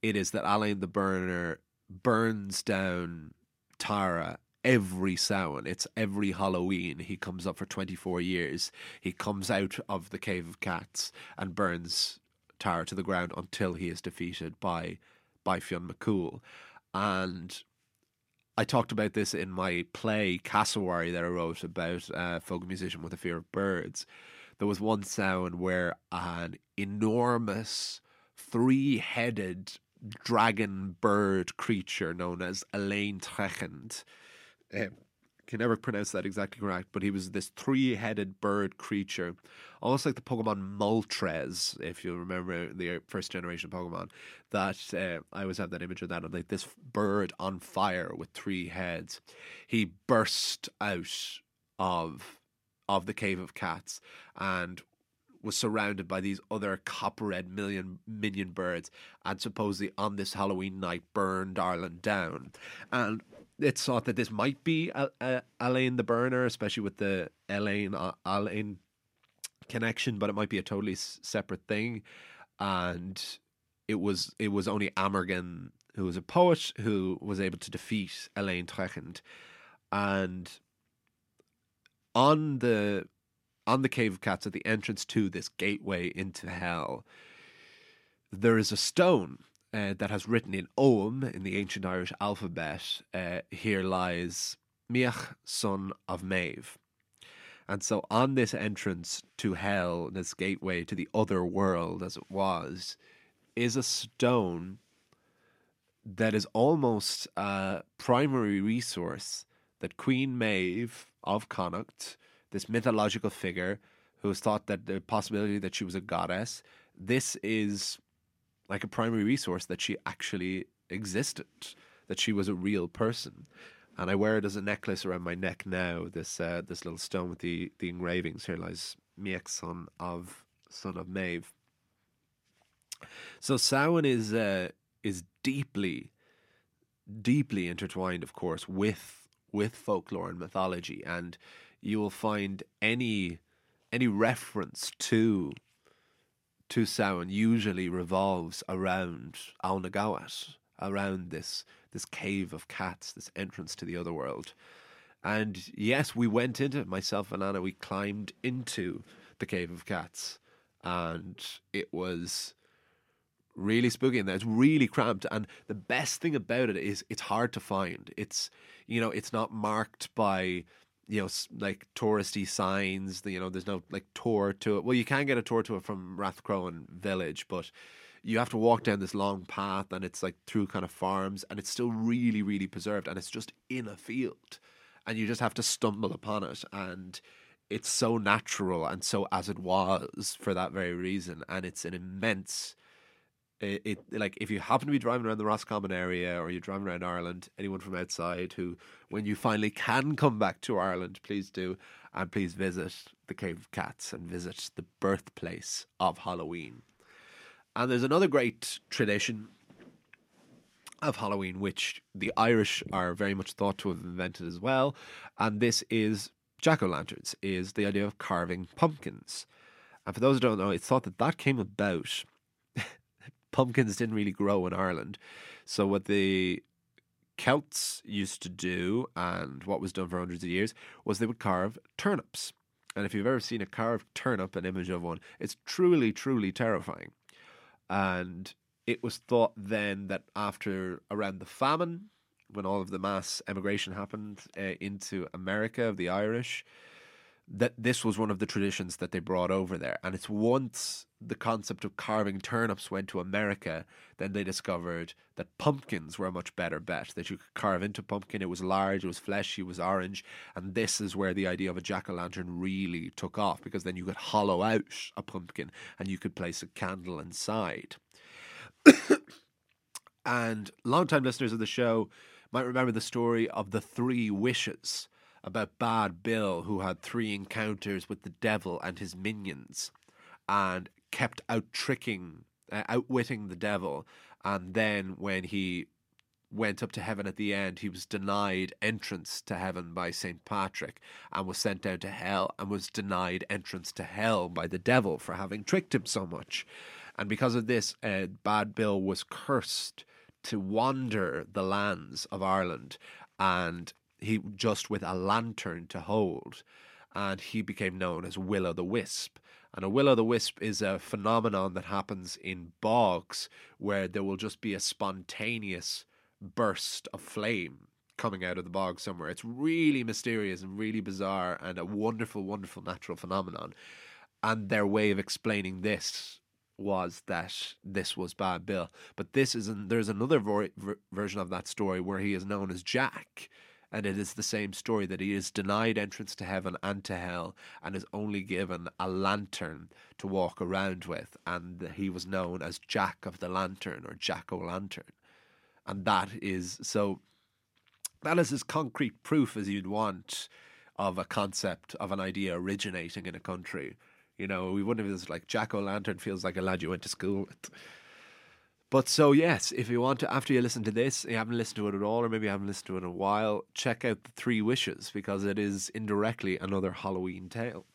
it is that Alain the Burner burns down Tara every Samhain. It's every Halloween. He comes up for 24 years. He comes out of the Cave of Cats and burns Tara to the ground until he is defeated by by Fionn McCool. And I talked about this in my play Cassowary that I wrote about a folk musician with a fear of birds. There was one Samhain where an enormous three headed dragon bird creature known as Elaine Trechend um, can never pronounce that exactly correct, but he was this three-headed bird creature, almost like the Pokemon Moltres, if you remember the first generation Pokemon. That uh, I always have that image of that of like this bird on fire with three heads. He burst out of of the cave of cats and was surrounded by these other copper-red million minion birds, and supposedly on this Halloween night burned Ireland down. And it's thought that this might be Alain the Burner, especially with the Elaine uh, Alain connection, but it might be a totally separate thing. And it was it was only Amergin, who was a poet, who was able to defeat Elaine Trechend. And on the on the Cave of Cats, at the entrance to this gateway into hell, there is a stone uh, that has written in Ogham in the ancient Irish alphabet, uh, here lies Miach, son of Maeve. And so on this entrance to hell, this gateway to the other world as it was, is a stone that is almost a primary resource that Queen Maeve of Connacht, this mythological figure who thought that the possibility that she was a goddess, this is like a primary resource that she actually existed, that she was a real person. And I wear it as a necklace around my neck now. This uh, this little stone with the, the engravings. Here lies Miek, son of son of Maeve. So Samhain is uh, is deeply, deeply intertwined, of course, with with folklore and mythology, and you will find any any reference to to Samhain usually revolves around Oweynagat, around this this cave of cats, this entrance to the other world. And yes, we went into it, myself and Anna, we climbed into the cave of cats. And it was really spooky in there. it's really cramped. And the best thing about it is it's hard to find. It's you know, it's not marked by you know, like touristy signs. You know, there's no like tour to it. Well, you can get a tour to it from Rathcroghan Village, but you have to walk down this long path, and it's like through kind of farms, and it's still really, really preserved, and it's just in a field, and you just have to stumble upon it, and it's so natural and so as it was for that very reason, and it's an immense it, it, like if you happen to be driving around the Roscommon area or you're driving around Ireland, anyone from outside who, when you finally can come back to Ireland, please do, and please visit the Cave of Cats and visit the birthplace of Halloween. And there's another great tradition of Halloween which the Irish are very much thought to have invented as well, and this is jack o' lanterns, is the idea of carving pumpkins. And for those who don't know, it's thought that that came about pumpkins didn't really grow in Ireland. So what the Celts used to do, and what was done for hundreds of years, was they would carve turnips. And if you've ever seen a carved turnip, an image of one, it's truly, truly terrifying. And it was thought then that after around the famine, when all of the mass emigration happened uh, into America of the Irish, that this was one of the traditions that they brought over there. And it's once the concept of carving turnips went to America, then they discovered that pumpkins were a much better bet. That you could carve into pumpkin. It was large, it was fleshy, it was orange. And this is where the idea of a jack o' lantern really took off because then you could hollow out a pumpkin and you could place a candle inside. and long-time listeners of the show might remember the story of the three wishes about Bad Bill, who had three encounters with the devil and his minions, and kept out tricking, uh, outwitting the devil. And then when he went up to heaven at the end, he was denied entrance to heaven by St. Patrick and was sent down to hell and was denied entrance to hell by the devil for having tricked him so much. And because of this, uh, Bad Bill was cursed to wander the lands of Ireland and he just with a lantern to hold and he became known as Will o' the Wisp. And a will o' the wisp is a phenomenon that happens in bogs where there will just be a spontaneous burst of flame coming out of the bog somewhere. It's really mysterious and really bizarre and a wonderful, wonderful natural phenomenon. And their way of explaining this was that this was Bad Bill. But this is an, there's another ver- version of that story where he is known as Jack and it is the same story that he is denied entrance to heaven and to hell and is only given a lantern to walk around with and he was known as jack of the lantern or jack o' lantern. And that is so that is as concrete proof as you'd want of a concept of an idea originating in a country. You know we wouldn't have this like jack o' lantern feels like a lad you went to school with but so yes, if you want to, after you listen to this, you haven't listened to it at all, or maybe you haven't listened to it in a while, check out the Three Wishes because it is indirectly another Halloween tale.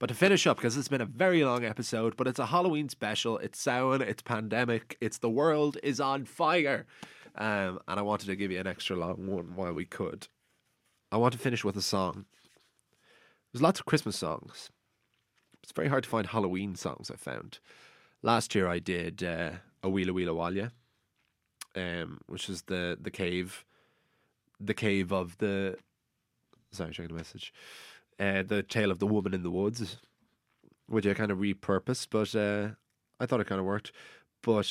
But to finish up, because it's been a very long episode, but it's a Halloween special. It's Samhain, it's pandemic, it's the world is on fire, um, and I wanted to give you an extra long one while we could. I want to finish with a song. There's lots of Christmas songs. It's very hard to find Halloween songs. I found last year I did. Uh, a Weela Weela Walya, um, which is the the cave, the cave of the. Sorry, checking the message. Uh, the tale of the woman in the woods, which I kind of repurposed, but uh, I thought it kind of worked. But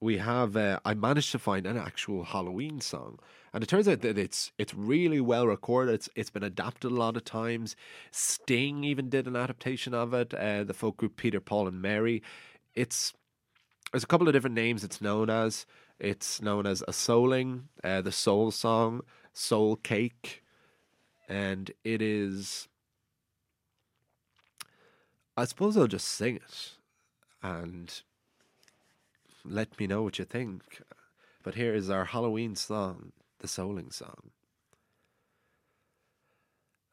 we have uh, I managed to find an actual Halloween song, and it turns out that it's it's really well recorded. It's it's been adapted a lot of times. Sting even did an adaptation of it. Uh, the folk group Peter, Paul, and Mary. It's there's a couple of different names it's known as. It's known as a souling, uh, the soul song, soul cake, and it is. I suppose I'll just sing it, and let me know what you think. But here is our Halloween song, the Souling Song.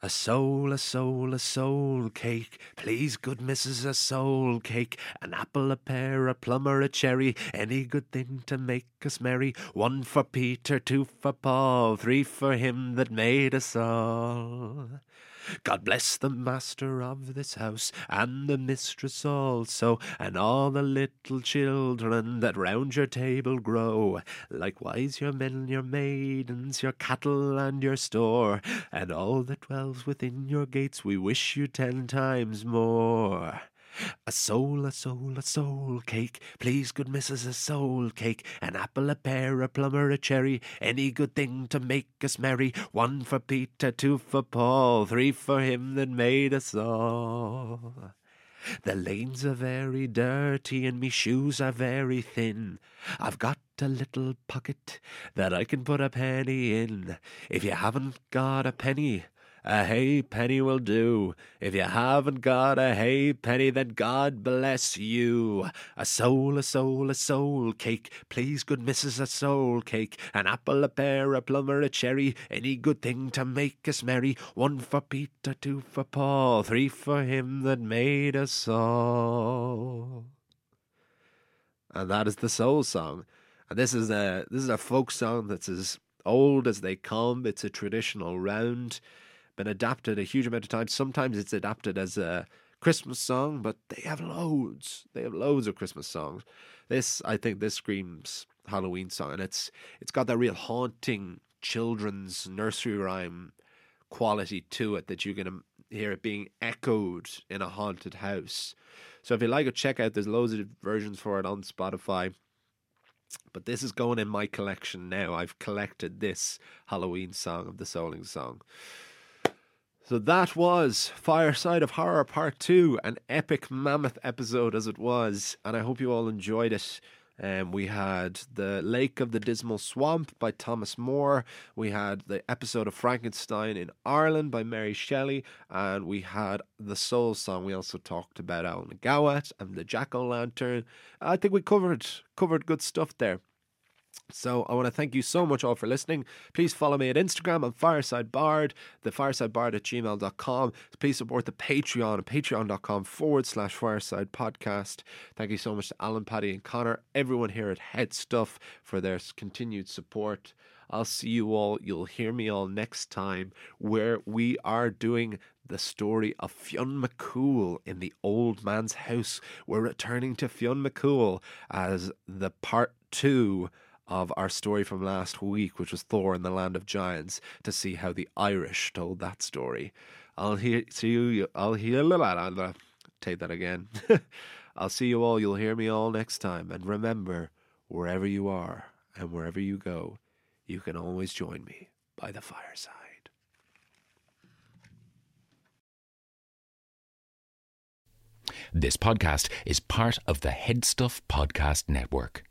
A soul, a soul, a soul cake. Please, good missus, a soul cake. An apple, a pear, a plum, or a cherry. Any good thing to make us merry. One for Peter, two for Paul, three for him that made us all. God bless the master of this house, and the mistress also, and all the little children that round your table grow. Likewise your men, your maidens, your cattle, and your store, and all that dwells within your gates, we wish you ten times more. A soul, a soul, a soul cake. Please, good missus, a soul cake. An apple, a pear, a plum, or a cherry. Any good thing to make us merry. One for Peter, two for Paul, three for him that made us all. The lanes are very dirty and me shoes are very thin. I've got a little pocket that I can put a penny in. If you haven't got a penny, a halfpenny will do. If you haven't got a halfpenny, then God bless you. A soul, a soul, a soul cake. Please, good missus, a soul cake. An apple, a pear, a plum, or a cherry. Any good thing to make us merry. One for Peter, two for Paul, three for him that made us all. And that is the soul song. And this is a this is a folk song that's as old as they come. It's a traditional round been adapted a huge amount of times. Sometimes it's adapted as a Christmas song, but they have loads. They have loads of Christmas songs. This, I think, this screams Halloween song, and it's it's got that real haunting children's nursery rhyme quality to it that you can hear it being echoed in a haunted house. So if you like it, check out. There's loads of versions for it on Spotify. But this is going in my collection now. I've collected this Halloween song of the Souling Song. So that was Fireside of Horror Part 2, an epic mammoth episode as it was, and I hope you all enjoyed it. Um, we had The Lake of the Dismal Swamp by Thomas Moore. We had the episode of Frankenstein in Ireland by Mary Shelley. And we had The Soul Song. We also talked about Alan Gowat and the Jack O' Lantern. I think we covered covered good stuff there. So I want to thank you so much all for listening. Please follow me at Instagram on Fireside Bard, the firesidebard at gmail.com. Please support the Patreon at patreon.com forward slash fireside podcast. Thank you so much to Alan, Paddy, and Connor, everyone here at Head Stuff for their continued support. I'll see you all. You'll hear me all next time where we are doing the story of Fionn McCool in the old man's house. We're returning to Fionn McCool as the part two of our story from last week, which was Thor in the Land of Giants, to see how the Irish told that story. I'll hear see you. I'll hear. Take that again. I'll see you all. You'll hear me all next time. And remember, wherever you are and wherever you go, you can always join me by the fireside. This podcast is part of the Headstuff Podcast Network.